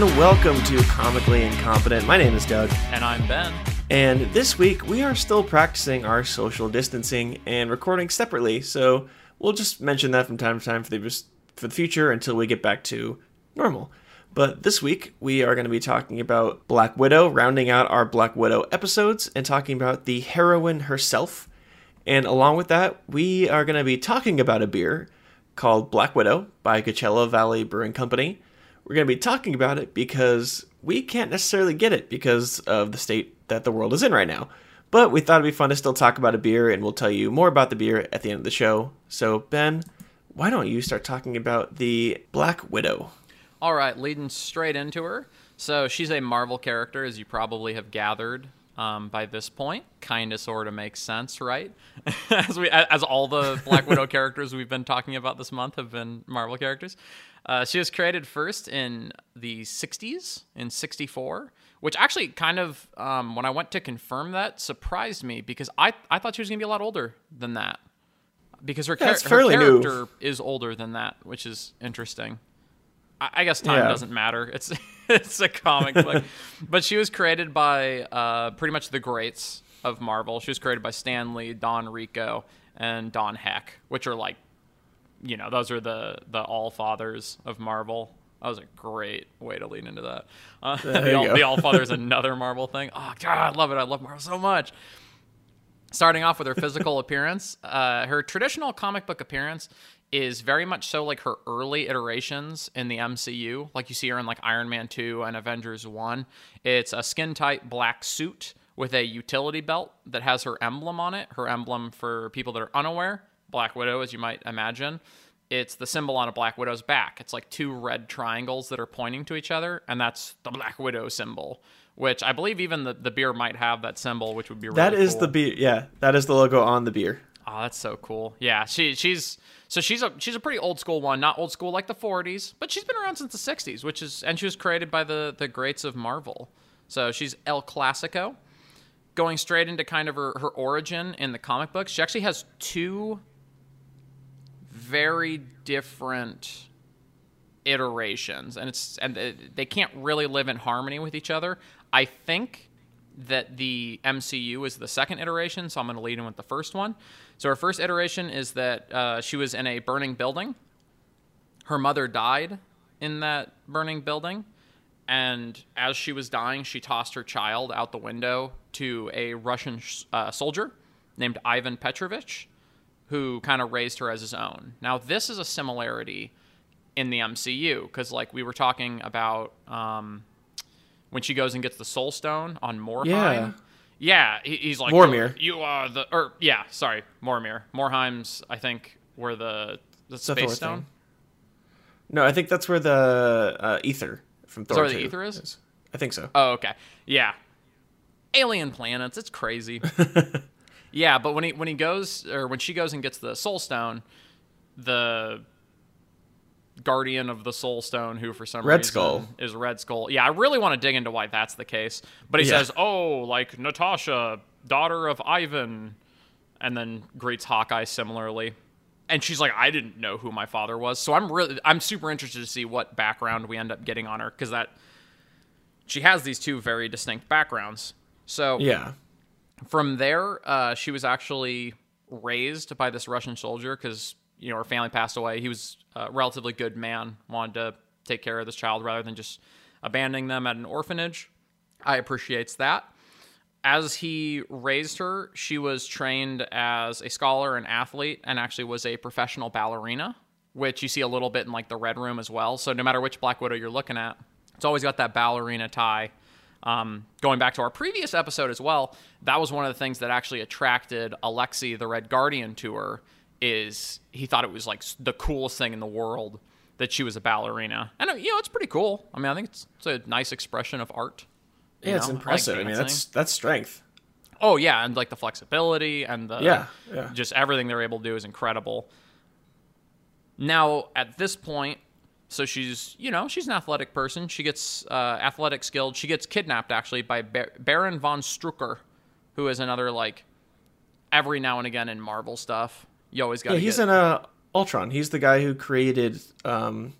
And welcome to Comically Incompetent. My name is Doug, And I'm Ben. and this week we are still practicing our social distancing and recording separately. So we'll just mention that from time to time for the for the future until we get back to normal. But this week we are going to be talking about Black Widow, rounding out our Black Widow episodes, and talking about the heroine herself. And along with that, we are going to be talking about a beer called Black Widow by Coachella Valley Brewing Company. We're going to be talking about it because we can't necessarily get it because of the state that the world is in right now. But we thought it'd be fun to still talk about a beer, and we'll tell you more about the beer at the end of the show. So, Ben, why don't you start talking about the Black Widow? All right, leading straight into her. So she's a Marvel character, as you probably have gathered um, by this point. Kind of, sort of makes sense, right? as we, as all the Black Widow characters we've been talking about this month have been Marvel characters. Uh, she was created first in the '60s, in '64, which actually kind of, um, when I went to confirm that, surprised me because I I thought she was gonna be a lot older than that. Because her, char- it's her fairly new. character is older than that, which is interesting. I I guess time Yeah. doesn't matter. It's it's a comic book, but she was created by uh, pretty much the greats of Marvel. She was created by Stan Lee, Don Rico, and Don Heck, which are like, you know, those are the the all fathers of Marvel. That was a great way to lead into that. Uh, the, all, the all father is another Marvel thing. Oh God, I love it. I love Marvel so much starting off with her physical appearance uh, her traditional comic book appearance is very much so like her early iterations in the mcu like you see her in like iron man 2 and avengers 1 it's a skin tight black suit with a utility belt that has her emblem on it her emblem for people that are unaware black widow as you might imagine it's the symbol on a black widow's back it's like two red triangles that are pointing to each other and that's the black widow symbol which i believe even the, the beer might have that symbol which would be really That is cool. the beer. Yeah, that is the logo on the beer. Oh, that's so cool. Yeah, she she's so she's a she's a pretty old school one, not old school like the 40s, but she's been around since the 60s, which is and she was created by the the greats of Marvel. So she's El Clasico. Going straight into kind of her, her origin in the comic books, she actually has two very different iterations and it's and they- can't really live in harmony with each other. I think that the MCU is the second iteration, so I'm going to lead in with the first one. So her first iteration is that uh, she was in a burning building. Her mother died in that burning building, and as she was dying, she tossed her child out the window to a Russian uh, soldier named Ivan Petrovich, who kind of raised her as his own. Now, this is a similarity in the MCU because, like, we were talking about um, when she goes and gets the Soul Stone on Morheim. Yeah. Yeah, he, he's like Vormir. You are the, or yeah, sorry, Vormir. Morheim's, I think, were the the The Thor stone. thing. No, I think that's where the uh, ether from Thor. the 2 ether is? I think so. Oh, okay. Yeah. Alien planets. It's crazy. yeah, but when he when he goes or when she goes and gets the soul stone, the guardian of the soul stone who for some Red reason Skull. is Red Skull. Yeah, I really want to dig into why that's the case. But he Yeah. says, "Oh, like Natasha, daughter of Ivan." And then greets Hawkeye similarly. And she's like, "I didn't know who my father was." So I'm really I'm super interested to see what background we end up getting on her cuz that she has these two very distinct backgrounds. So Yeah. From there, uh, she was actually raised by this Russian soldier because you know her family passed away. He was a relatively good man, wanted to take care of this child rather than just abandoning them at an orphanage. I appreciates that. As he raised her, she was trained as a scholar and athlete, and actually was a professional ballerina, which you see a little bit in like the Red Room as well. So no matter which Black Widow you're looking at, it's always got that ballerina tie. Um, going back to our previous episode as well, that was one of the things that actually attracted Alexei the Red Guardian, to her. Is he thought it was like the coolest thing in the world that she was a ballerina, and uh, you know it's pretty cool. I mean, I think it's, it's a nice expression of art. Yeah, it's know? I like impressive. I, mean, that's that's strength. Oh yeah, and like the flexibility and the Yeah, yeah. just everything they're able to do is incredible. Now at this point, so she's you know she's an athletic person. She gets uh, athletic skilled. She gets kidnapped actually by Bar- Baron von Strucker, who is another like every now and again in Marvel stuff. You always got. Yeah, he's get, in uh, Ultron. He's the guy who created um,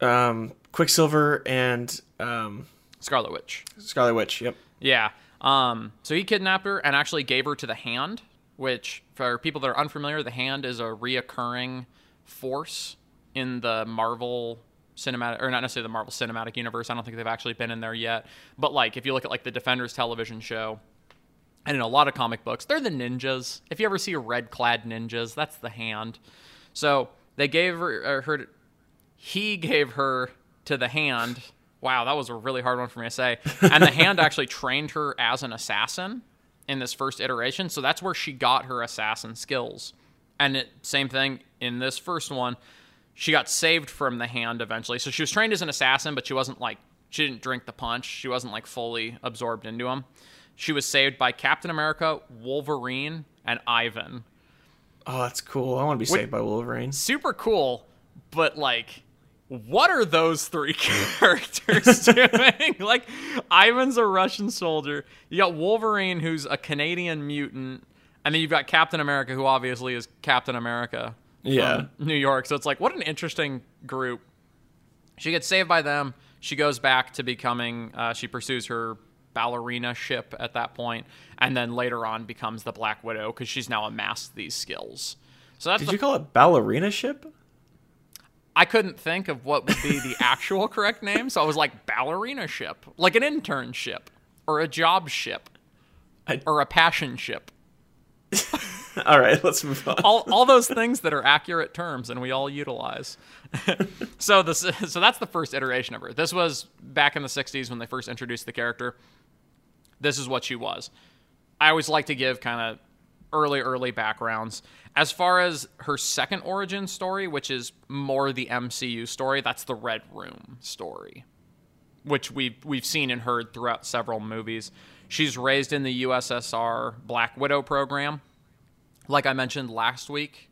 um, Quicksilver and um, Scarlet Witch. Scarlet Witch. Yep. Yeah. Um, so he kidnapped her and actually gave her to the Hand, which, for people that are unfamiliar, the Hand is a reoccurring force in the Marvel cinematic, or not necessarily the Marvel cinematic universe. I don't think they've actually been in there yet. But like, if you look at like the Defenders television show, and in a lot of comic books, they're the ninjas. If you ever see red clad ninjas, that's the Hand. So they gave her, her he gave her to the Hand Wow, that was a really hard one for me to say. And the hand actually trained her as an assassin in this first iteration, so that's where she got her assassin skills. And it, same thing in this first one, she got saved from the hand eventually. So she was trained as an assassin, but she wasn't like she didn't drink the punch. She wasn't like fully absorbed into him. She was saved by Captain America, Wolverine, and Ivan. Oh, that's cool. I want to be saved by Wolverine. Super cool, but like what are those three characters doing? like, Ivan's a Russian soldier. You got Wolverine, who's a Canadian mutant, and then you've got Captain America, who obviously is Captain America. Yeah. New York. So it's like, what an interesting group. She gets saved by them. She goes back to becoming. Uh, she pursues her ballerina ship at that point, and then later on becomes the Black Widow because she's now amassed these skills. So that's Did the you call it ballerina ship? I couldn't think of what would be the actual correct name, so I was like ballerina ship, like an internship or a job ship I- or a passion ship. All right, let's move on. All, all those things that are accurate terms and we all utilize. so this so that's the first iteration of her. This was back in the 60s when they first introduced the character. This is what she was. I always like to give kind of early early backgrounds. As far as her second origin story, which is more the MCU story, that's the Red Room story, which we've we've seen and heard throughout several movies. She's raised in the USSR Black Widow program, like I mentioned last week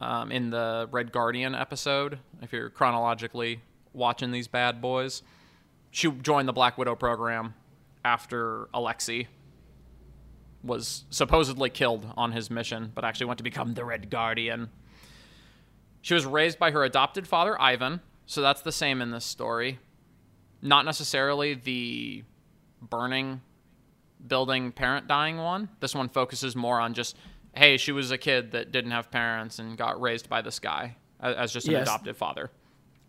um, in the Red Guardian episode. If you're chronologically watching these bad boys, she joined the Black Widow program after Alexei was supposedly killed on his mission, but actually went to become the Red Guardian. She was raised by her adopted father, Ivan, so that's the same in this story. Not necessarily the burning building parent dying one. This one focuses more on just, hey, she was a kid that didn't have parents and got raised by this guy as just an Yes. adopted father.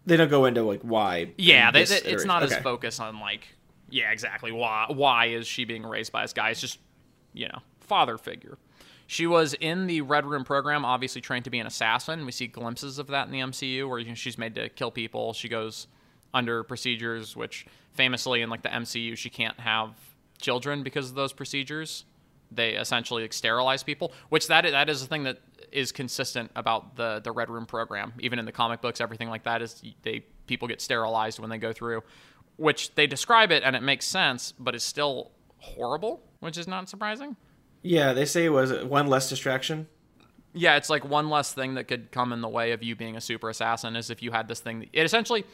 They don't go into like why. Yeah, they, they- it's not as Okay. focused on like, yeah, exactly. Why why is she being raised by this guy? It's just, you know, father figure. She was in the Red Room program, obviously trained to be an assassin. We see glimpses of that in the MCU, where you know, she's made to kill people. She goes under procedures, which famously in like the MCU, she can't have children because of those procedures. They essentially like, sterilize people, which that that is a thing that is consistent about the the Red Room program. Even in the comic books, everything like that is they people get sterilized when they go through, which they describe it and it makes sense, but it's still horrible, which is not surprising. Yeah, they say it was one less distraction. Yeah, it's like one less thing that could come in the way of you being a super assassin is if you had this thing. It essentially,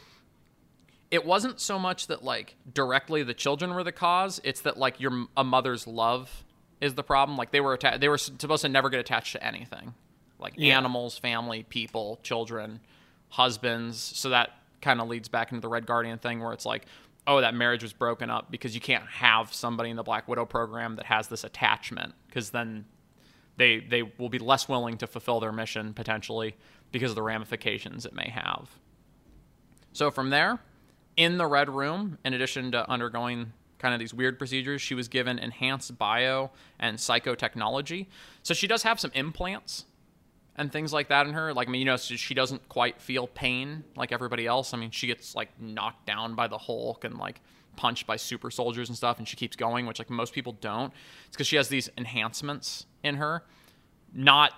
it wasn't so much that like directly the children were the cause. It's that like your a mother's love is the problem. Like they were atta- they were supposed to never get attached to anything, like Yeah. animals, family, people, children, husbands. So that kind of leads back into the Red Guardian thing where it's like, oh, that marriage was broken up because you can't have somebody in the Black Widow program that has this attachment because then they they will be less willing to fulfill their mission potentially because of the ramifications it may have. So from there, in the red room, in addition to undergoing kind of these weird procedures, she was given enhanced bio and psychotechnology. So she does have some implants and things like that in her. Like I mean, you know, she doesn't quite feel pain like everybody else. I mean, she gets like knocked down by the Hulk and like punched by super soldiers and stuff, and she keeps going, which like most people don't. It's because she has these enhancements in her. Not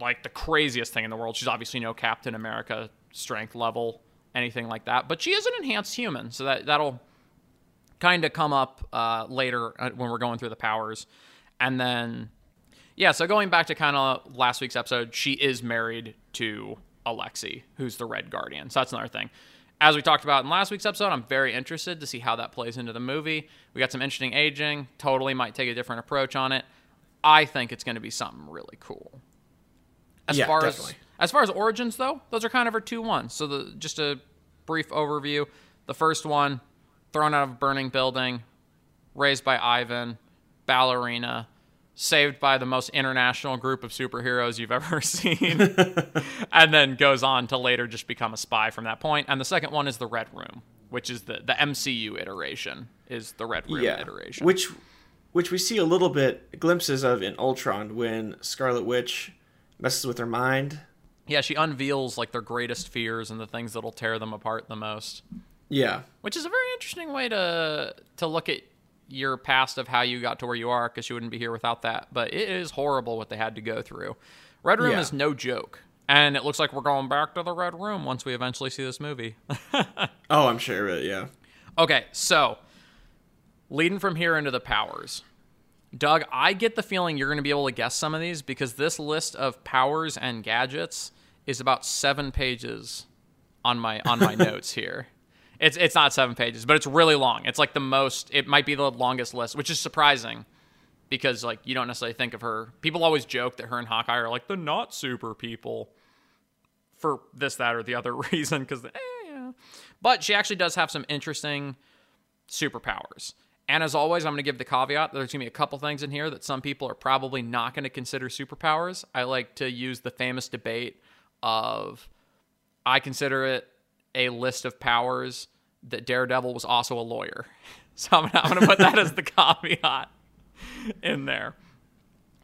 like the craziest thing in the world. She's obviously no Captain America strength level, anything like that. But she is an enhanced human, so that that'll kind of come up uh, later uh, when we're going through the powers, and then yeah. So going back to kind of last week's episode, she is married to Alexei, who's the Red Guardian. So that's another thing. As we talked about in last week's episode, I'm very interested to see how that plays into the movie. We got some interesting aging. Totally might take a different approach on it. I think it's going to be something really cool. As Yeah, far definitely. as as far as origins though, those are kind of her two ones. So the just a brief overview. The first one, thrown out of a burning building, raised by Ivan, ballerina, saved by the most international group of superheroes you've ever seen, and then goes on to later just become a spy from that point. And the second one is the Red Room, which is the the MCU iteration, is the Red Room yeah, iteration. which which we see a little bit glimpses of in Ultron when Scarlet Witch messes with her mind. yeah, she unveils like their greatest fears and the things that'll tear them apart the most. Yeah, which is a very interesting way to to look at your past of how you got to where you are because you wouldn't be here without that. But it is horrible what they had to go through. Red room Yeah. is no joke. And it looks like we're going back to the red room once we eventually see this movie. Oh, I'm sure. of it, yeah, okay so leading from here into the powers. Doug i get the feeling you're going to be able to guess some of these because this list of powers and gadgets is about seven pages on my on my notes here it's it's not seven pages but it's really long it's like the most it might be the longest list which is surprising because like you don't necessarily think of her people always joke that her and hawkeye are like the not super people for this that or the other reason because eh, yeah. but she actually does have some interesting superpowers. And as always, I'm going to give the caveat that there's going to be a couple things in here that some people are probably not going to consider superpowers. I like to use the famous debate of I consider it a list of powers that Daredevil was also a lawyer. So I'm going to, I'm going to put that as the caveat in there.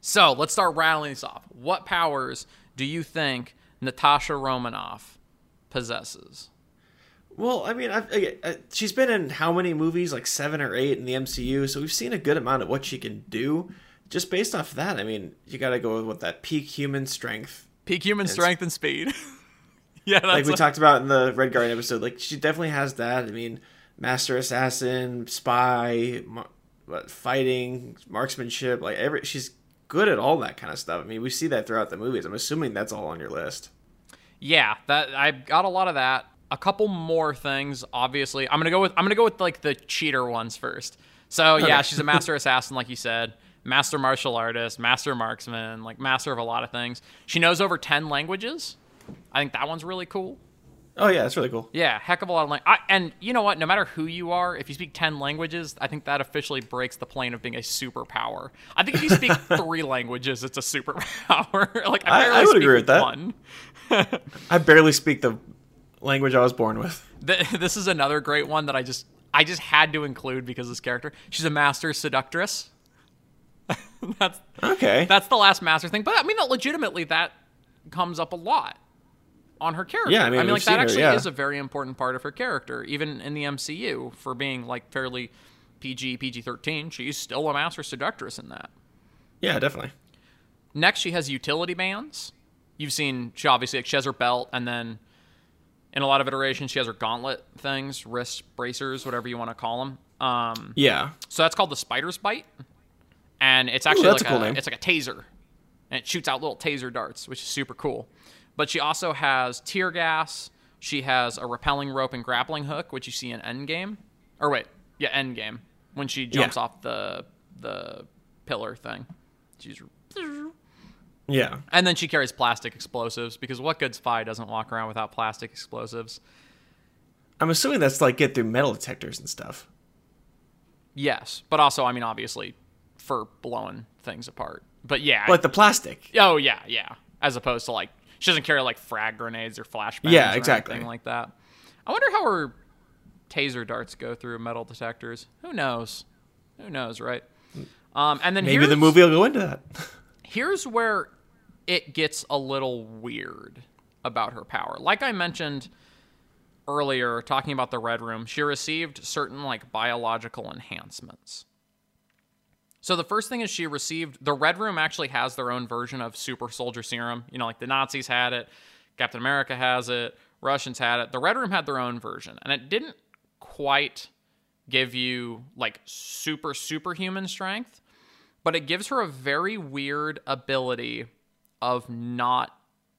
So let's start rattling these off. What powers do you think Natasha Romanoff possesses? Well, I mean, I've, I, I, uh, she's been in how many movies? Like seven or eight in the MCU. So we've seen a good amount of what she can do. Just based off of that, I mean, you got to go with what that peak human strength. Peak human strength and speed. yeah, that's Like we a- talked about in the Red Guardian episode. Like she definitely has that. I mean, master assassin, spy, mar- fighting, marksmanship. Like every, she's good at all that kind of stuff. I mean, we see that throughout the movies. I'm assuming that's all on your list. yeah. That I got a lot of that. A couple more things. Obviously, I'm gonna go with I'm gonna go with like the cheater ones first. So yeah, she's a master assassin, like you said, master martial artist, master marksman, like master of a lot of things. She knows over ten languages. I think that one's really cool. Oh yeah, that's really cool. Yeah, heck of a lot of language. And you know what? No matter who you are, if you speak 10 languages, I think that officially breaks the plane of being a superpower. I think if you speak three languages, it's a superpower. like, I, I- barely I would speak agree with that. One. I barely speak the language I was born with. Th- This is another great one that I just I just had to include because of this character. She's a master seductress. that's Okay. that's the last master thing. But I mean, legitimately, that comes up a lot on her character. Yeah, I mean, like we've that seen her, actually yeah. is a very important part of her character, even in the MCU for being like fairly PG PG thirteen. She's still a master seductress in that. yeah, definitely. Next, she has utility bands. You've seen she obviously like she has her belt, and then in a lot of iterations, she has her gauntlet things, wrist bracers, whatever you want to call them. Um, Yeah. so that's called the spider's bite, and it's actually that's like a cool name. it's like a taser, and it shoots out little taser darts, which is super cool. But she also has tear gas. She has a repelling rope and grappling hook, which you see in Endgame. Or wait, yeah, Endgame when she jumps Yeah. off the the pillar thing. She's Yeah. and then she carries plastic explosives because what good spy doesn't walk around without plastic explosives? I'm assuming that's like get through metal detectors and stuff. Yes, but also, I mean, obviously, for blowing things apart. But yeah, But the plastic. oh yeah, yeah. As opposed to like, she doesn't carry like frag grenades or flashbangs. Yeah, or exactly. anything like that. I wonder how her taser darts go through metal detectors. Who knows? Who knows, right? Um, and then Maybe the movie will go into that. here's where it gets a little weird about her power. Like I mentioned earlier, talking about the Red Room, she received certain like biological enhancements. So the first thing is she received the Red Room actually has their own version of super soldier serum. You know, like the Nazis had it, Captain America has it, Russians had it. The Red Room had their own version, and it didn't quite give you like super superhuman strength, but it gives her a very weird ability of not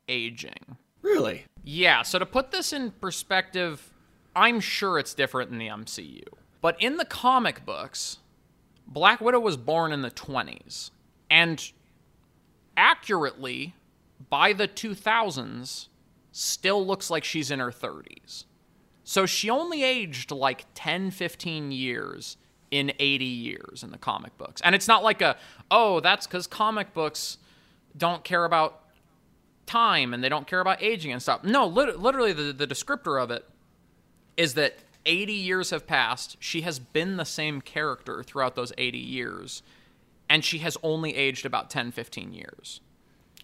aging. really? Yeah, so to put this in perspective, I'm sure it's different in the MCU. But in the comic books, Black Widow was born in the 20s. And accurately, by the 2000s, still looks like she's in her 30s. So she only aged like 10, 15 years in 80 years in the comic books. And it's not like a, oh, that's because comic books don't care about time and they don't care about aging and stuff. No, lit- literally, the, the descriptor of it is that 80 years have passed. She has been the same character throughout those 80 years, and she has only aged about 10, 15 years.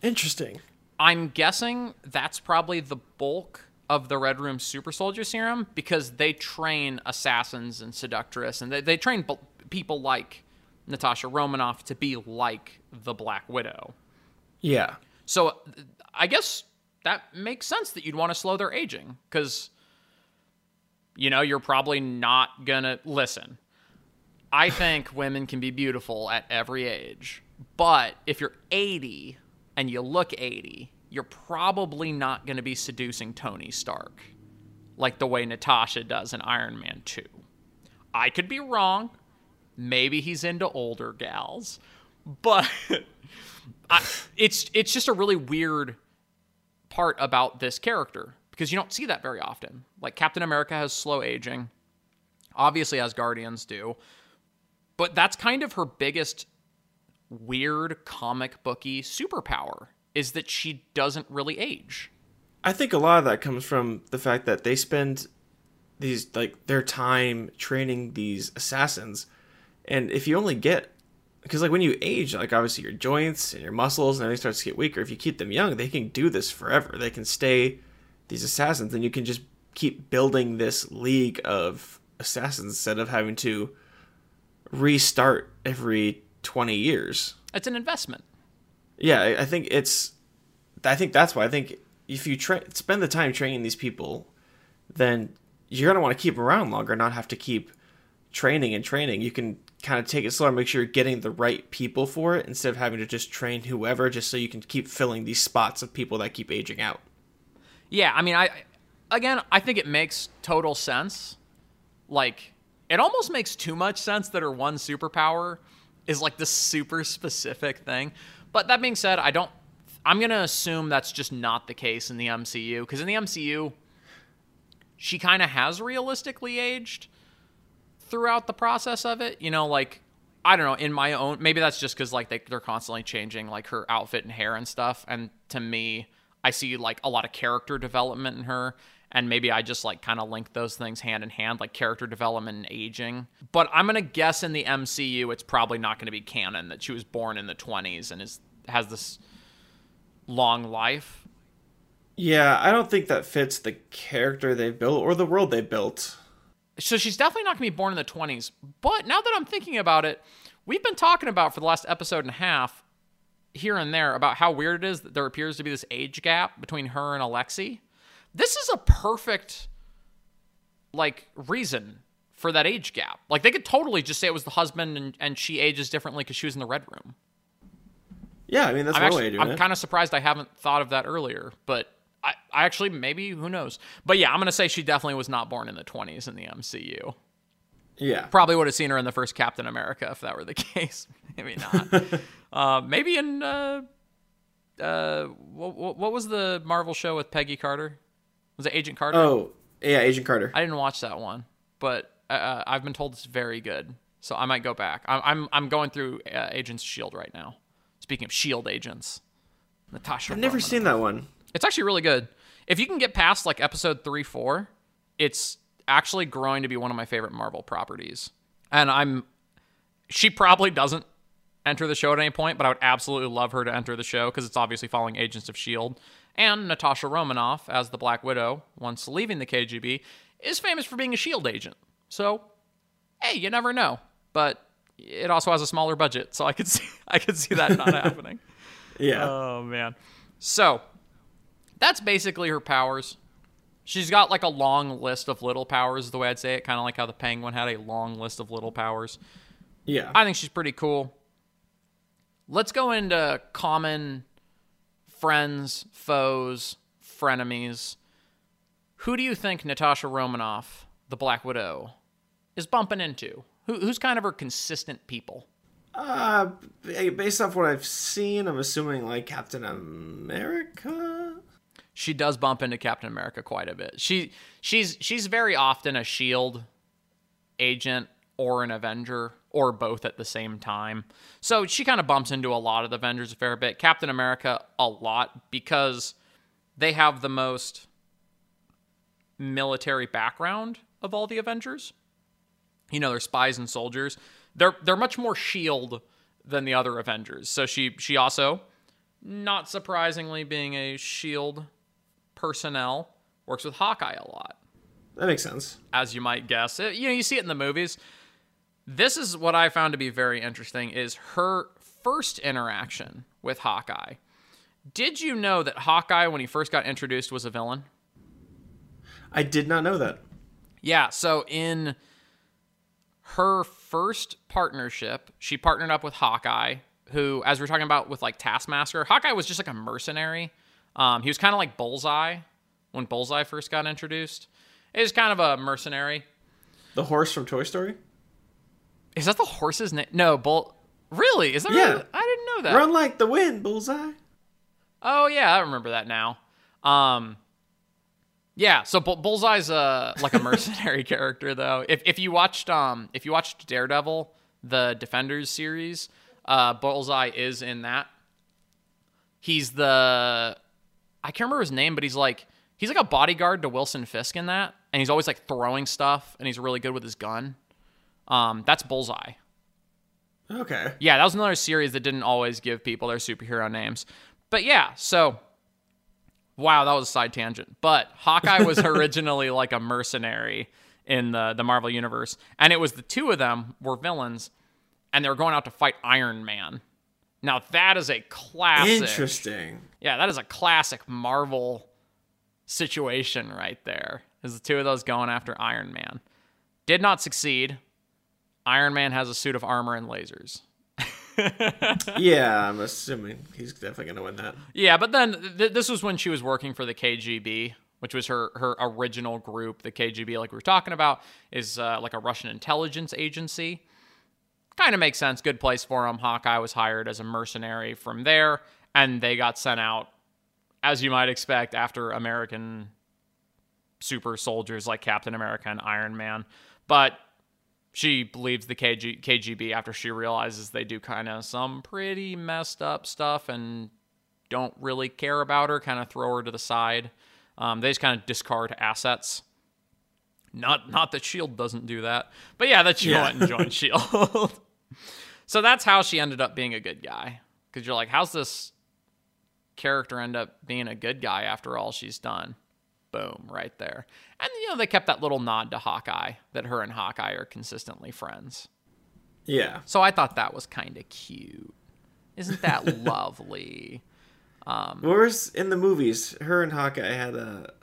Interesting. I'm guessing that's probably the bulk of the Red Room Super Soldier Serum because they train assassins and seductress, and they, they train b- people like Natasha Romanoff to be like the Black Widow. Yeah. So I guess that makes sense that you'd want to slow their aging because, you know, you're probably not to listen. I think women can be beautiful at every age, but if you're 80 and you look 80, you're probably not to be seducing Tony Stark like the way Natasha does in Iron Man 2. I could be wrong. Maybe he's into older gals, but I, it's it's just a really weird part about this character because you don't see that very often. Like Captain America has slow aging, obviously as Guardians do, but that's kind of her biggest weird comic booky superpower is that she doesn't really age. I think a lot of that comes from the fact that they spend these like their time training these assassins, and if you only get because like when you age, like obviously your joints and your muscles and everything starts to get weaker. If you keep them young, they can do this forever. They can stay these assassins, and you can just keep building this league of assassins instead of having to restart every twenty years. It's an investment. Yeah, I think it's. I think that's why I think if you tra- spend the time training these people, then you're gonna want to keep them around longer, not have to keep training and training. You can kind of take it slow and make sure you're getting the right people for it instead of having to just train whoever, just so you can keep filling these spots of people that keep aging out. Yeah, I mean, I again, I think it makes total sense. Like, it almost makes too much sense that her one superpower is like this super specific thing. But that being said, I don't. I'm gonna assume that's just not the case in the MCU because in the MCU, she kind of has realistically aged throughout the process of it. You know, like I don't know. In my own, maybe that's just because like they, they're constantly changing like her outfit and hair and stuff. And to me, I see like a lot of character development in her. And maybe I just like kind of link those things hand in hand, like character development and aging. But I'm gonna guess in the MCU, it's probably not gonna be canon that she was born in the 20s and is has this long life. Yeah, I don't think that fits the character they've built or the world they built. So she's definitely not going to be born in the 20s. But now that I'm thinking about it, we've been talking about for the last episode and a half here and there about how weird it is that there appears to be this age gap between her and Alexei. This is a perfect like reason for that age gap. Like they could totally just say it was the husband and, and she ages differently because she was in the red room. Yeah, I mean that's I'm one way doing I'm it. kind of surprised I haven't thought of that earlier, but I, I actually maybe who knows. But yeah, I'm gonna say she definitely was not born in the 20s in the MCU. yeah, Probably would have seen her in the first Captain America if that were the case. maybe not. uh, maybe in uh, uh, what, what was the Marvel show with Peggy Carter? Was it Agent Carter? Oh, yeah, Agent Carter. I didn't watch that one, but uh, I've been told it's very good, so I might go back. I'm I'm, I'm going through uh, Agents Shield right now. Speaking of Shield agents, Natasha. I've never seen that one. It's actually really good. If you can get past like episode three, four, it's actually growing to be one of my favorite Marvel properties. And I'm, she probably doesn't enter the show at any point, but I would absolutely love her to enter the show because it's obviously following Agents of S.H.I.E.L.D. And Natasha Romanoff, as the Black Widow, once leaving the KGB, is famous for being a S.H.I.E.L.D. agent. So, hey, you never know. But it also has a smaller budget, so I could see, I could see that not happening. Yeah, Oh man. So that's basically her powers. She's got like a long list of little powers, the way I'd say it, kind of like how the penguin had a long list of little powers. yeah. I think she's pretty cool. Let's go into common friends, foes, frenemies. Who do you think Natasha Romanoff, the Black Widow, is bumping into? Who, who's kind of her consistent people? Uh, based off what I've seen, I'm assuming like Captain America. she does bump into Captain America quite a bit. She she's she's very often a shield agent or an Avenger or both at the same time. So she kind of bumps into a lot of the Avengers a fair bit. Captain America a lot because they have the most military background of all the Avengers. You know, they're spies and soldiers. They're they're much more shield than the other Avengers. So she she also, not surprisingly, being a shield personnel, works with Hawkeye a lot. That makes sense. As you might guess, It- you know, you see it in the movies. This is what I found to be very interesting: is her first interaction with Hawkeye. Did you know that Hawkeye, when he first got introduced, was a villain? I did not know that. Yeah, so in her first partnership, she partnered up with Hawkeye, who, as we are talking about with like Taskmaster, Hawkeye was just like a mercenary. Um, he was kind of like Bullseye when Bullseye first got introduced. He was kind of a mercenary. The horse from Toy Story? Is that the horse's name? No, Bull. Really? Is that Yeah. really? I didn't know that. Run like the wind, bullseye. Oh yeah, I remember that now. Um, yeah, so Bull- Bullseye's uh like a mercenary character though. If if you watched um if you watched Daredevil, the Defenders series, uh, Bullseye is in that. He's the I can't remember his name, but he's like he's like a bodyguard to Wilson Fisk in that, and he's always like throwing stuff, and he's really good with his gun. Um, that's Bullseye. Okay. Yeah, that was another series that didn't always give people their superhero names. But yeah, so wow, that was a side tangent. But Hawkeye was originally like a mercenary in the the Marvel universe, and it was the two of them were villains, and they were going out to fight Iron Man. Now that is a classic. Interesting. Yeah, that is a classic Marvel situation right there. Is the two of those going after Iron Man? Did not succeed. Iron Man has a suit of armor and lasers. yeah, I'm assuming he's definitely going to win that. Yeah, but then th- this was when she was working for the KGB, which was her her original group. The KGB, like we were talking about, is uh, like a Russian intelligence agency. Kind of makes sense. Good place for him. Hawkeye was hired as a mercenary from there, and they got sent out, as you might expect, after American super soldiers like Captain America and Iron Man. But she leaves the KG- KGB after she realizes they do kind of some pretty messed up stuff and don't really care about her, kind of throw her to the side. Um, they just kind of discard assets. Not not that Shield doesn't do that, but yeah, that she Yeah. went and joined Shield. so that's how she ended up being a good guy. Because you're like, how's this character end up being a good guy after all she's done? Boom, right there. And you know they kept that little nod to Hawkeye that her and Hawkeye are consistently friends. Yeah. So I thought that was kind of cute. Isn't that lovely? Um, Whereas in the movies, her and Hawkeye had a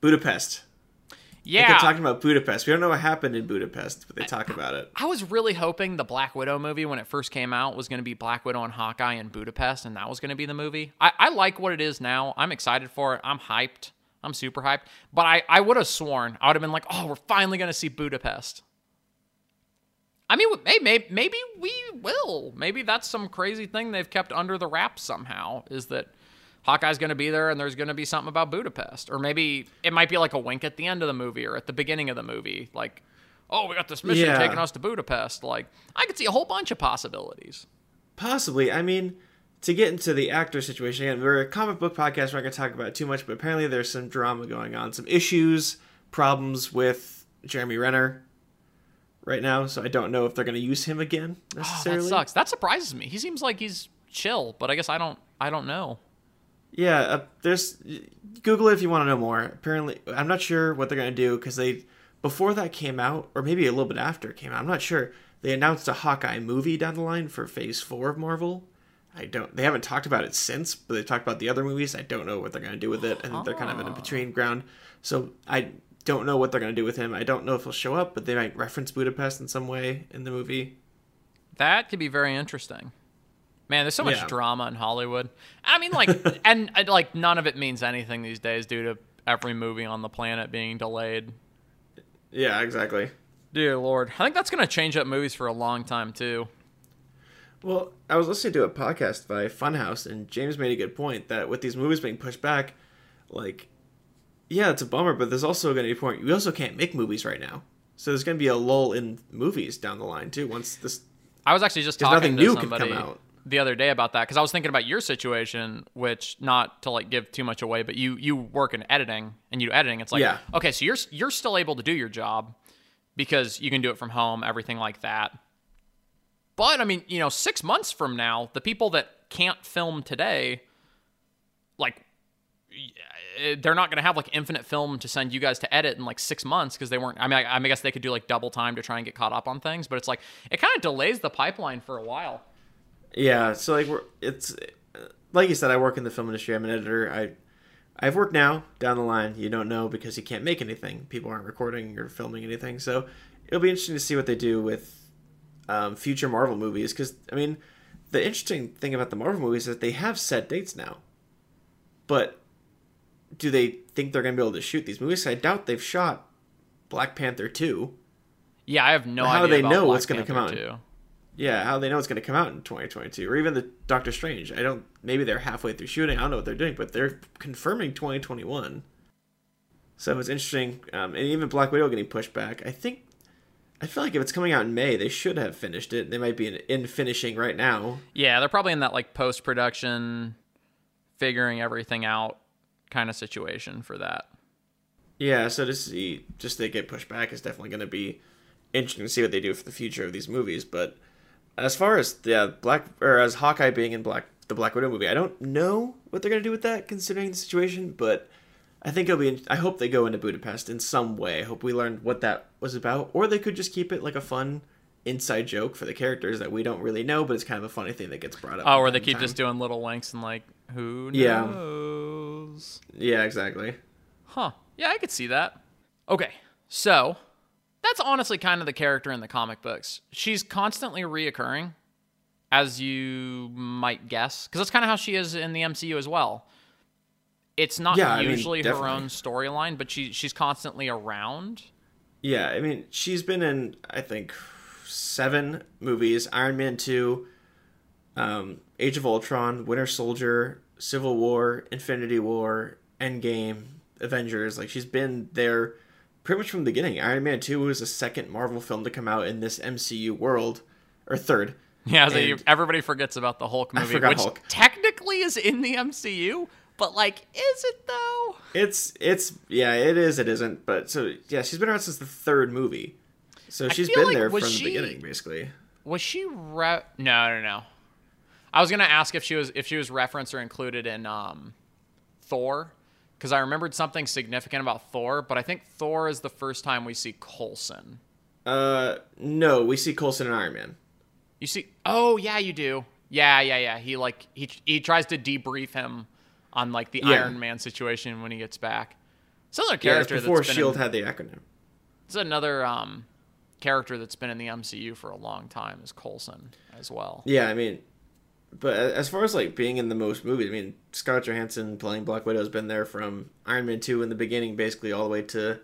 Budapest. Yeah. They kept Yeah. talking about Budapest. We don't know what happened in Budapest, but they talk about it. I was really hoping the Black Widow movie when it first came out was going to be Black Widow and Hawkeye in Budapest, and that was going to be the movie. I, I like what it is now. I'm excited for it. I'm hyped. I'm super hyped. But I, I would have sworn, I would have been like, oh, we're finally going to see Budapest. I mean, hey, maybe, maybe we will. Maybe that's some crazy thing they've kept under the wraps somehow, is that Hawkeye's going to be there and there's going to be something about Budapest. Or maybe it might be like a wink at the end of the movie or at the beginning of the movie. Like, oh, we got this mission Yeah. taking us to Budapest. Like, I could see a whole bunch of possibilities. Possibly. I mean, to get into the actor situation again, we're a comic book podcast. We're not going to talk about it too much, but apparently there's some drama going on, some issues, problems with Jeremy Renner right now. So I don't know if they're going to use him again Oh, that sucks. That surprises me. He seems like he's chill, but I guess I don't. I don't know. Yeah, uh, there's Google it if you want to know more. Apparently, I'm not sure what they're going to do because they before that came out, or maybe a little bit after it came out. I'm not sure. They announced a Hawkeye movie down the line for Phase Four of Marvel. I don't. They haven't talked about it since, but they talked about the other movies. I don't know what they're going to do with it. I think they're kind of in a oh. between ground. So I don't know what they're going to do with him. I don't know if he'll show up, but they might reference Budapest in some way in the movie. That could be very interesting. Man, there's so much Yeah. drama in Hollywood. I mean, like, and like none of it means anything these days due to every movie on the planet being delayed. Yeah, exactly. Dear Lord, I think that's gonna change up movies for a long time too. Well, I was listening to a podcast by Funhouse, and James made a good point that with these movies being pushed back, like, yeah, it's a bummer, but there's also going to be a point. We also can't make movies right now, so there's going to be a lull in movies down the line too. Once this, I was actually just talking nothing to new can somebody come out. the other day about that because I was thinking about your situation, which not to like give too much away, but you you work in editing and you do editing. It's like Yeah. okay, so you're you're still able to do your job because you can do it from home, everything like that. But I mean, you know, six months from now, the people that can't film today, like eh, they're not going to have like infinite film to send you guys to edit in like six months because they weren't. I mean, I, I guess they could do like double time to try and get caught up on things, but it's like it kind of delays the pipeline for a while. yeah, so like we're it's eh, like you said, I work in the film industry. I'm an editor. I I've worked now. Down the line, you don't know because you can't make anything. People aren't recording or filming anything. So it'll be interesting to see what they do with um, future Marvel movies. Because I mean, the interesting thing about the Marvel movies is that they have set dates now. But do they think they're going to be able to shoot these movies? I doubt they've shot Black Panther two. Yeah, I have no idea How do they know Black what's gonna come out? 2. Yeah, how do they know it's going to come out in 2022 or even the Doctor Strange. I don't maybe they're halfway through shooting. I don't know what they're doing, but they're confirming 2021. So it's interesting um, and even Black Widow getting pushed back. I think I feel like if it's coming out in May, they should have finished it. They might be in, in finishing right now. Yeah, they're probably in that like post production, figuring everything out kind of situation for that. Yeah, so to see just they get pushed back is definitely going to be interesting to see what they do for the future of these movies. But as far as yeah, uh, Black or as Hawkeye being in Black the Black Widow movie, I don't know what they're going to do with that considering the situation. But I think it'll be. I hope they go into Budapest in some way. I hope we learned what that was about, or they could just keep it like a fun inside joke for the characters that we don't really know, but it's kind of a funny thing that gets brought up. Oh, where they keep time. just doing little links and like, who Yeah. knows? yeah, exactly. Huh. Yeah, I could see that. Okay, so that's honestly kind of the character in the comic books. She's constantly reoccurring, as you might guess, because that's kind of how she is in the MCU as well. It's not Yeah, I mean, usually her own storyline, but she she's constantly around. Yeah, I mean, she's been in I think seven movies: Iron Man two, um, Age of Ultron, Winter Soldier, Civil War, Infinity War, Endgame, Avengers. Like she's been there pretty much from the beginning. Iron Man two was the second Marvel film to come out in this MCU world, or third. Yeah, so you, everybody forgets about the Hulk movie, which Hulk. technically is in the MCU, but like, is it though? It's it's yeah, it is. It isn't. But so yeah, she's been around since the third movie. So she's been like- there from she- the beginning, basically. Was she re- No, no, no. I was gonna ask if she was if she was referenced or included in um, Thor, because I remembered something significant about Thor, but I think Thor is the first time we see Coulson. Uh, no, we see Coulson and Iron Man. You see? Oh yeah, you do. Yeah, yeah, yeah. He like he he tries to debrief him on like the Yeah. Iron Man situation when he gets back. It's another Yeah, character before that's been Shield in, had the acronym. It's another um, character that's been in the MCU for a long time is Coulson as well. Yeah, I mean, but as far as like being in the most movies, I mean, Scarlett Johansson playing Black Widow has been there from Iron Man two in the beginning, basically all the way to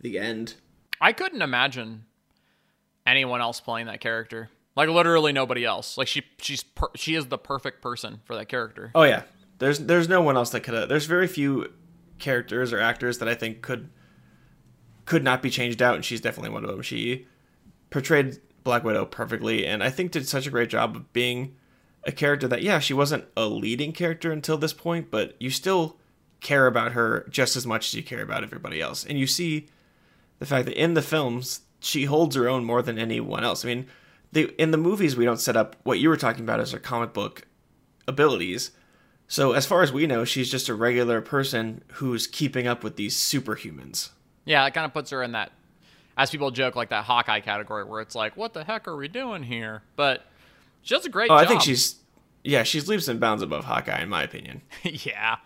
the end. I couldn't imagine anyone else playing that character. Like literally nobody else. Like she she's per, she is the perfect person for that character. Oh yeah, there's there's no one else that could. have There's very few characters or actors that I think could could not be changed out, and she's definitely one of them. She portrayed Black Widow perfectly, and I think did such a great job of being a character that yeah, she wasn't a leading character until this point, but you still care about her just as much as you care about everybody else, and you see the fact that in the films she holds her own more than anyone else. I mean, they in the movies we don't set up what you were talking about as her comic book abilities. So as far as we know, she's just a regular person who's keeping up with these superhumans. Yeah, it kind of puts her in that as people joke like that Hawkeye category where it's like, what the heck are we doing here? But she does a great Oh, job. I think she's yeah, she's leaps and bounds above Hawkeye in my opinion. yeah.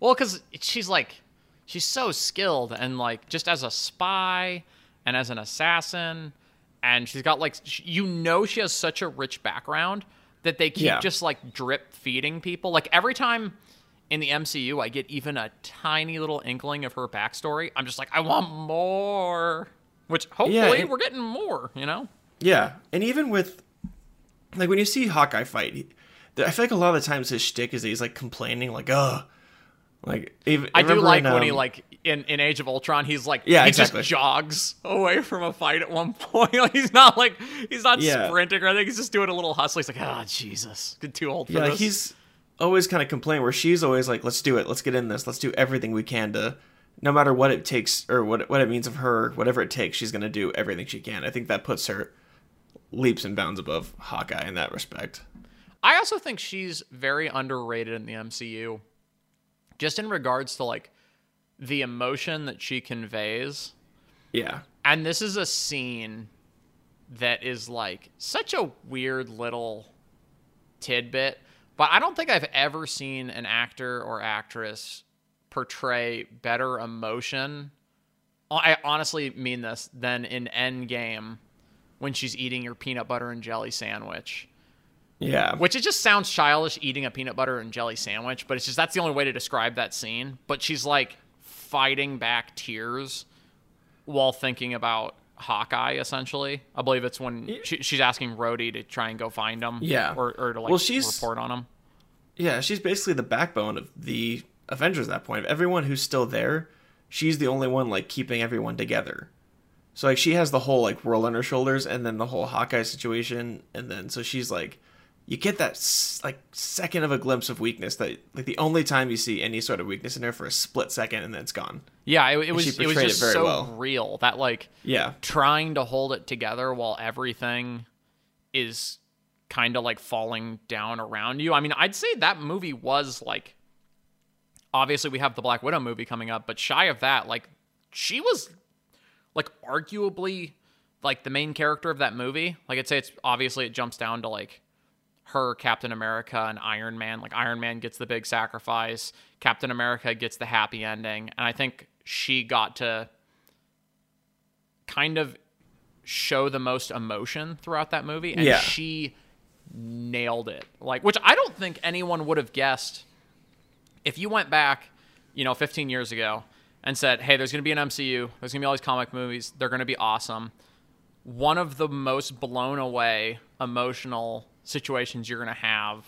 Well, because she's like, she's so skilled and like just as a spy and as an assassin, and she's got like, you know, she has such a rich background that they keep Yeah. just like drip feeding people. Like every time in the MCU, I get even a tiny little inkling of her backstory. I'm just like, I want more. Which hopefully and- we're getting more. You know? Yeah, and even with like when you see Hawkeye fight, I feel like a lot of the times his shtick is that he's like complaining, like, "Oh, Like even, I do like when he um, like in, in Age of Ultron, he's like Yeah, he exactly. just jogs away from a fight at one point. Like he's not like he's not Yeah. sprinting or anything. He's just doing a little hustle. He's like, oh Jesus, get too old for yeah, this. he's always kind of complaining where she's always like, "Let's do it. Let's get in this. Let's do everything we can to." No matter what it takes or what what it means of her, whatever it takes, she's gonna do everything she can. I think that puts her leaps and bounds above Hawkeye in that respect. I also think she's very underrated in the MCU, just in regards to like the emotion that she conveys. Yeah, And this is a scene that is like such a weird little tidbit, but I don't think I've ever seen an actor or actress portray better emotion. I honestly mean this than in Endgame when she's eating your peanut butter and jelly sandwich. Yeah, Which it just sounds childish eating a peanut butter and jelly sandwich, but it's just that's the only way to describe that scene. But she's like fighting back tears while thinking about Hawkeye. Essentially, I believe it's when she, she's asking Rhodey to try and go find him. Yeah. or, or to like Well, she's- report on him. yeah. She's basically the backbone of the Avengers. At that point, everyone who's still there, she's the only one like keeping everyone together. So like she has the whole like world on her shoulders, and then the whole Hawkeye situation, and then so she's like, you get that like second of a glimpse of weakness that like the only time you see any sort of weakness in her for a split second, and then it's gone. Yeah, it, it was it was it just very so well. real that like Yeah, trying to hold it together while everything is kind of like falling down around you. I mean, I'd say that movie was like obviously we have the Black Widow movie coming up, but shy of that, like she was like arguably like the main character of that movie. Like I'd say it's obviously it jumps down to like her, Captain America, and Iron Man. Like Iron Man gets the big sacrifice, Captain America gets the happy ending, and I think she got to kind of show the most emotion throughout that movie and Yeah. she nailed it. Like which I don't think anyone would have guessed if you went back, you know, 15 years ago and said, "Hey, there's going to be an MCU. There's going to be all these comic movies. They're going to be awesome." One of the most blown away emotional situations you're going to have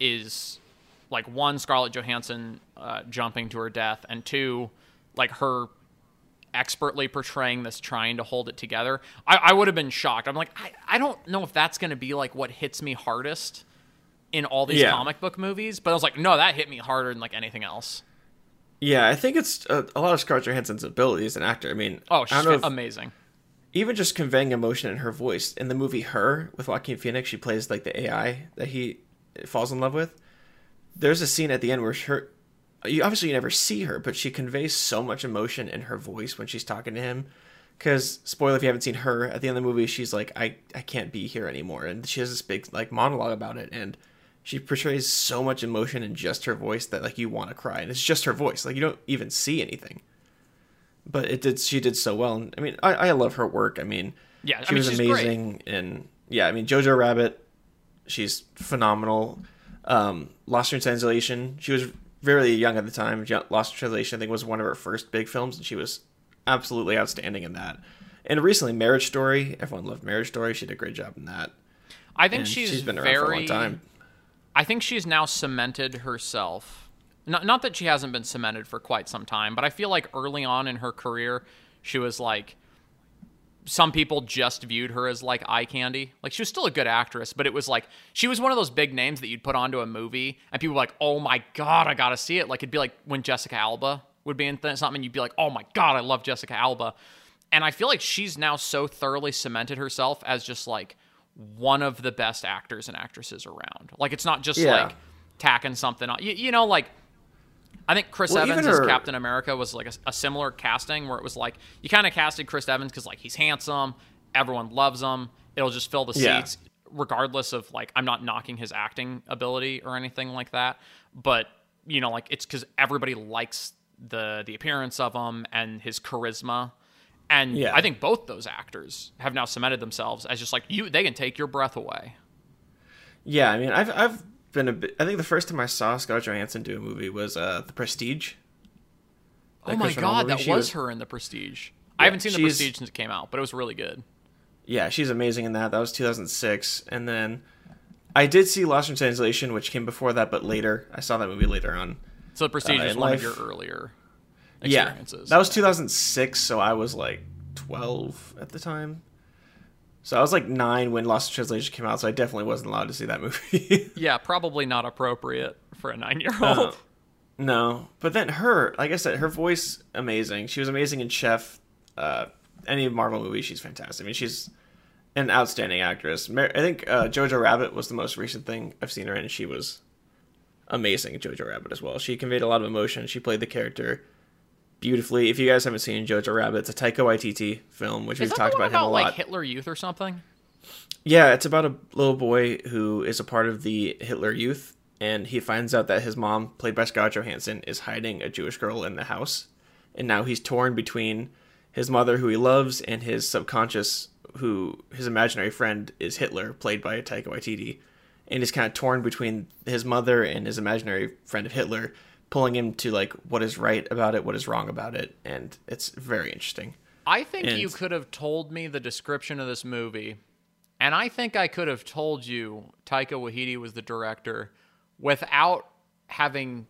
is like one Scarlett Johansson uh, jumping to her death, and two, like her expertly portraying this, trying to hold it together. I, I would have been shocked. I'm like, I, I don't know if that's going to be like what hits me hardest in all these Yeah. comic book movies, but I was like, no, that hit me harder than like anything else. yeah. I think it's a, a lot of Scarlett Johansson's ability as an actor. I mean, Oh, she's don't if- amazing. Even just conveying emotion in her voice. In the movie her with joaquin phoenix she plays like the ai that he falls in love with. There's a scene at the end where her you obviously you never see her but she conveys so much emotion in her voice when she's talking to him. Because spoiler if you haven't seen her at the end of the movie she's like i i can't be here anymore. And she has this big like monologue about it and she portrays so much emotion in just her voice that like you want to cry and it's just her voice. Like you don't even see anything but it did she did so well i mean i, I love her work i mean Yeah, I she mean, was she's great. amazing and yeah i mean jojo rabbit she's phenomenal um lost in translation she was very young at the time lost in translation i think was one of her first big films and she was absolutely outstanding in that and recently marriage story everyone loved marriage story she did a great job in that I think she's, she's been around very. for a long time I think she's now cemented herself. Not, not that she hasn't been cemented for quite some time, but I feel like early on in her career, she was like. Some people just viewed her as like eye candy. Like she was still a good actress, but it was like she was one of those big names that you'd put onto a movie and people were like, "Oh my god, I gotta see it!" Like it'd be like when Jessica Alba would be in th- something, you'd be like, "Oh my god, I love Jessica Alba." And I feel like she's now so thoroughly cemented herself as just like one of the best actors and actresses around. Like it's not just Yeah. like tacking something on. You, you know, like I think Chris Well, Evans even as her- Captain America was like a, a similar casting where it was like you kind of casted Chris Evans because like he's handsome, everyone loves him. It'll just fill the Yeah. seats, regardless of like I'm not knocking his acting ability or anything like that, but you know, like it's because everybody likes the the appearance of him and his charisma. And Yeah. I think both those actors have now cemented themselves as just like you. They can take your breath away. yeah i mean i've i've been a bit i think the first time i saw scarlett johansson do a movie was uh the prestige Oh my god, that was, was- her in The Prestige. I haven't seen The Prestige since it came out, but it was really good. yeah, she's amazing in that. That was 2006, and then I did see Lost in Translation, which came before that, but later. I saw that movie later on, So the Prestige Uh, is in one life- of your earlier experiences. Yeah, that was 2006, so I was like 12 at the time. So I was like nine when Lost in Translation came out, so I definitely wasn't allowed to see that movie. yeah, probably not appropriate for a nine year Uh, old. no, but then her, like I said, her voice amazing. She was amazing in Chef. Uh, any Marvel movie, she's fantastic. I mean, she's an outstanding actress. I think uh, Jojo Rabbit was the most recent thing I've seen her in, she was amazing in Jojo Rabbit as well. She conveyed a lot of emotion. She played the character beautifully. If you guys haven't seen Jojo Rabbit, it's a Taika Waititi film, which Is we've talked one about him a about lot. like Hitler Youth or something? Yeah, it's about a little boy who is a part of the Hitler Youth, and he finds out that his mom, played by Scarlett Johansson, is hiding a Jewish girl in the house, and now he's torn between his mother, who he loves, and his subconscious, who his imaginary friend is Hitler, played by Taika Waititi, and he's kind of torn between his mother and his imaginary friend of Hitler, pulling him to like what is right about it, what is wrong about it, and it's very interesting. I think you could have told me the description of this movie, and I think I could have told you Taika Waititi was the director without having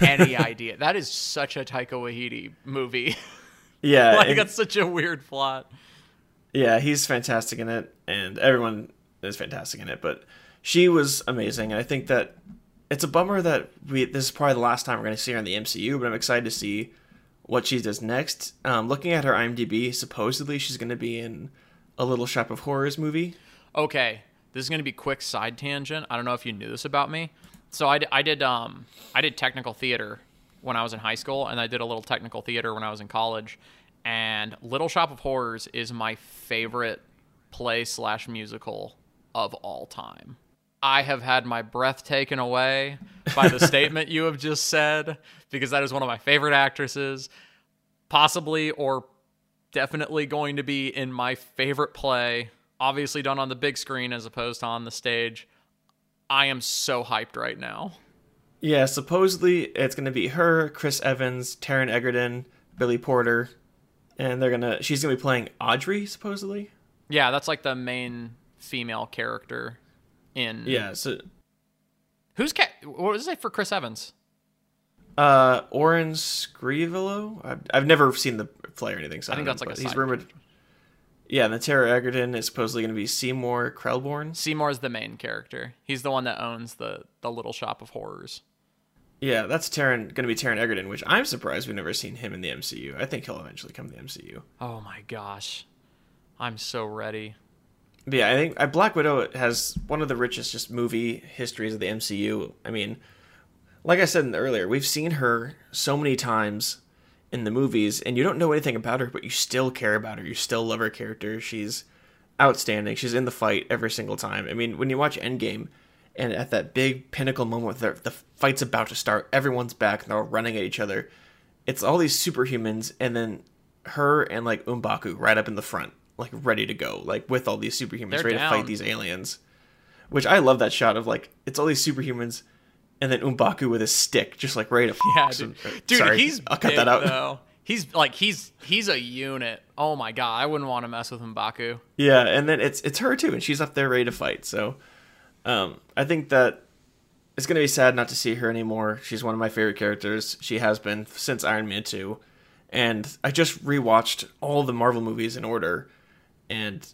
any idea. That is such a Taika Waititi movie. Yeah, like and- that's such a weird plot. Yeah, he's fantastic in it, and everyone is fantastic in it. But she was amazing, and I think that it's a bummer that we this is probably the last time we're going to see her in the MCU. But I'm excited to see what she does next. Um, looking at her IMDb, supposedly she's going to be in a Little Shop of Horrors movie. Okay, this is going to be quick side tangent. I don't know if you knew this about me. So I, I did um I did technical theater when I was in high school, and I did a little technical theater when I was in college. And Little Shop of Horrors is my favorite play slash musical of all time. I have had my breath taken away by the statement you have just said because that is one of my favorite actresses, possibly or definitely going to be in my favorite play, obviously done on the big screen as opposed to on the stage. I am so hyped right now. Yeah, supposedly it's going to be her, Chris Evans, Taron Egerton, Billy Porter, and they're gonna. She's going to be playing Audrey, supposedly. Yeah, that's like the main female character in. Yeah, so Who's ca- what was it for Chris Evans? Uh, Orin Scrivello. I've, I've never seen the play or anything. So I think that's know, like a he's rumored. Yeah, and the Taron Egerton is supposedly going to be Seymour Krelborn. is the main character. He's the one that owns the the little shop of horrors. Yeah, that's Taron going to be Taron Egerton, which I'm surprised we've never seen him in the MCU. I think he'll eventually come to the MCU. Oh my gosh. I'm so ready. But yeah, I think Black Widow has one of the richest just movie histories of the MCU. I mean, like I said earlier, we've seen her so many times in the movies, and you don't know anything about her, but you still care about her. You still love her character. She's outstanding. She's in the fight every single time. I mean, when you watch Endgame, and at that big pinnacle moment where the fight's about to start, everyone's back and they're all running at each other. It's all these superhumans, and then her and like Mbaku right up in the front, like ready to go, like with all these superhumans They're ready to fight these aliens. Which I love that shot of like it's all these superhumans, and then Mbaku with his stick, just like ready to. Yeah, some- dude. Dude, sorry, he's I'll cut big, that out. Though. He's like he's he's a unit. Oh my god, I wouldn't want to mess with Mbaku. Yeah, and then it's it's her too, and she's up there ready to fight. So, um, I think that it's gonna be sad not to see her anymore. She's one of my favorite characters. She has been since Iron Man two, and I just rewatched all the Marvel movies in order, and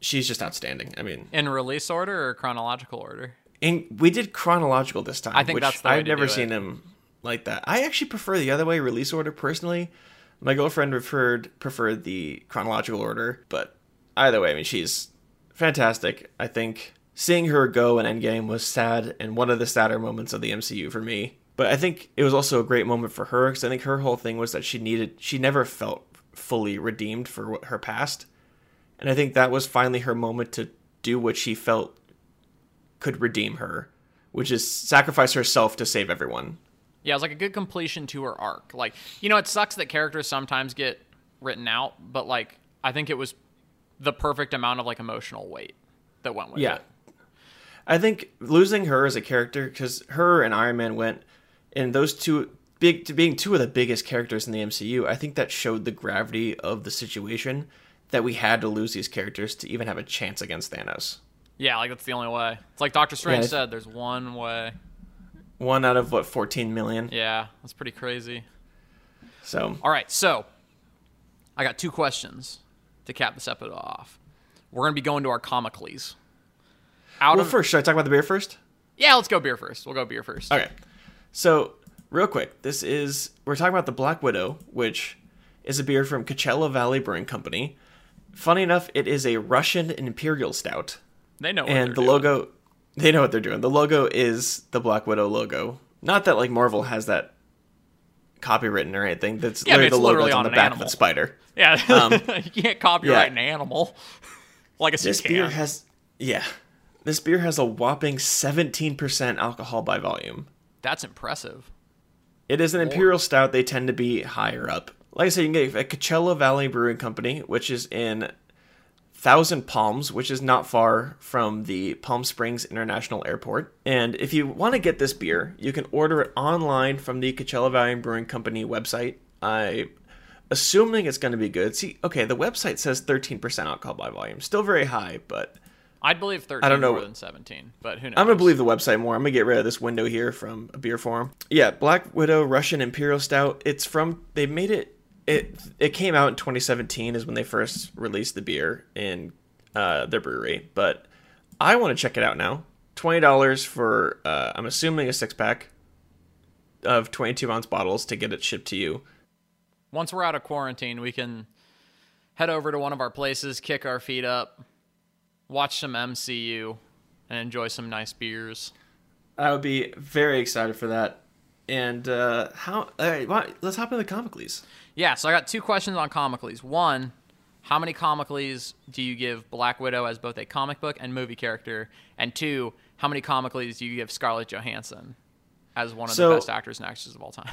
she's just outstanding. I mean, In release order or chronological order? and we did chronological this time. I think that's the I've never do it. seen him like that. I actually prefer the other way, release order personally. My girlfriend preferred preferred the chronological order, but either way, I mean she's fantastic. I think seeing her go in Endgame was sad and one of the sadder moments of the MCU for me. But I think it was also a great moment for her because I think her whole thing was that she needed she never felt fully redeemed for what, her past, and I think that was finally her moment to do what she felt could redeem her, which is sacrifice herself to save everyone. Yeah, it was like a good completion to her arc. Like, you know, it sucks that characters sometimes get written out, but like, I think it was the perfect amount of like emotional weight that went with it. Yeah. it. I think losing her as a character because her and Iron Man went and those two big to being two of the biggest characters in the MCU. I think that showed the gravity of the situation that we had to lose these characters to even have a chance against Thanos. Yeah, like that's the only way. It's like Doctor Strange Yeah, said, there's one way. One out of what 14 million. Yeah, that's pretty crazy. So All right, so I got two questions to cap this episode off. We're gonna be going to our comicalies. Out well, of first, should I talk about the beer first? yeah, let's go beer first. We'll go beer first. Okay. So, real quick, this is we're talking about the Black Widow, which is a beer from Coachella Valley Brewing Company. Funny enough, it is a Russian imperial stout, They know what and the doing. logo they know what they're doing. The logo is the Black Widow logo. Not that like Marvel has that copywritten or anything. That's Yeah, literally it's the logo literally on on the back animal. of the spider. Yeah, Um, you can't copyright yeah. an animal. well, I guess This beer has yeah. This beer has a whopping 17% alcohol by volume. That's impressive. It is an imperial stout. They tend to be higher up. Like I said, you can get at Coachella Valley Brewing Company, which is in Thousand Palms, which is not far from the Palm Springs International Airport. And if you want to get this beer, you can order it online from the Coachella Valley Brewing Company website. I assuming it's going to be good. See, okay, the website says 13% alcohol by volume. Still very high, but I'd believe 13 I don't know. more than 17, but who knows? I'm gonna believe the website more. I'm gonna get rid of this window here from a beer forum. Yeah, Black Widow Russian Imperial Stout. It's from they made it. It it came out in 2017 is when they first released the beer in uh, their brewery. But I want to check it out now. Twenty dollars for uh, I'm assuming a six pack of 22 ounce bottles to get it shipped to you. Once we're out of quarantine, we can head over to one of our places, kick our feet up, watch some MCU, and enjoy some nice beers. I would be very excited for that. And uh, how? All right, why- let's hop into the comicalies. Yeah, so I got two questions on comicalies. One, how many comicalies do you give Black Widow as both a comic book and movie character? And two, how many comicalies do you give Scarlett Johansson as one of So- the best actors and actresses of all time?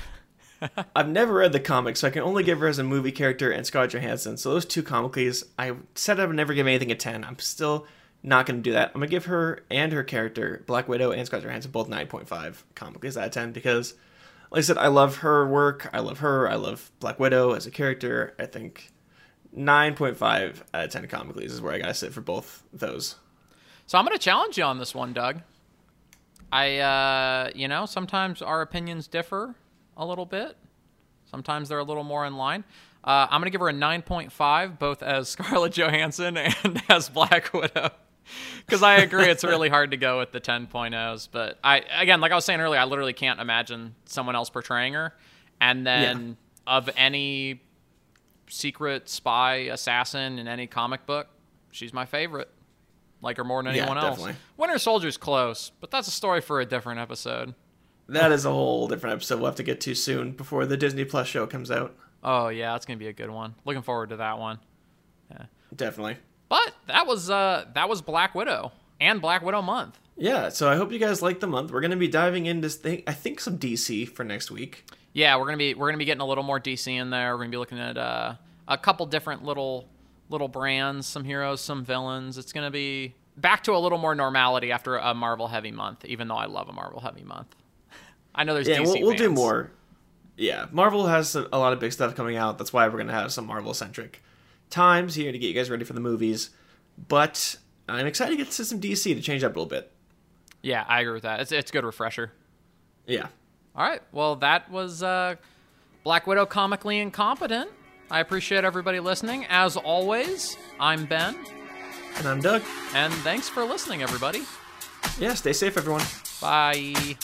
I've never read the comics, so I can only give her as a movie character and Scarlett Johansson. So those two comicalies, I said I would never give anything a 10. I'm still not going to do that. I'm going to give her and her character, Black Widow and Scarlett Johansson, both 9.5 comicalies out of 10 because, like I said, I love her work. I love her. I love Black Widow as a character. I think 9.5 out of 10 comicalies is where I got to sit for both those. So I'm going to challenge you on this one, Doug. I, uh, you know, sometimes our opinions differ a little bit. Sometimes they're a little more in line. Uh, I'm going to give her a 9.5, both as Scarlett Johansson and as Black Widow. Because I agree, it's really hard to go with the 10.0s. But I, again, like I was saying earlier, I literally can't imagine someone else portraying her. And then of any secret spy assassin in any comic book, she's my favorite. Like her more than Yeah, anyone else. definitely. Winter Soldier's close, but that's a story for a different episode. That is a whole different episode we'll have to get to soon before the Disney Plus show comes out. Oh yeah, that's gonna be a good one. Looking forward to that one. Yeah. Definitely. But that was uh that was Black Widow and Black Widow month. Yeah, so I hope you guys like the month. We're going to be diving into th- I think some DC for next week. Yeah, we're gonna be we're gonna be getting a little more DC in there. We're gonna be looking at uh, a couple different little little brands, some heroes, some villains. It's gonna be back to a little more normality after a Marvel heavy month. Even though I love a Marvel heavy month, I know there's Yeah, DC we'll, we'll do more. Yeah, Marvel has a, a lot of big stuff coming out. That's why we're going to have some Marvel centric times here to get you guys ready for the movies. But I'm excited to get to some DC to change up a little bit. Yeah, I agree with that. It's it's a good refresher. Yeah. All right. Well, that was uh, Black Widow comically incompetent. I appreciate everybody listening. As always, I'm Ben, And I'm Doug. and thanks for listening, everybody. Yeah, stay safe, everyone. Bye.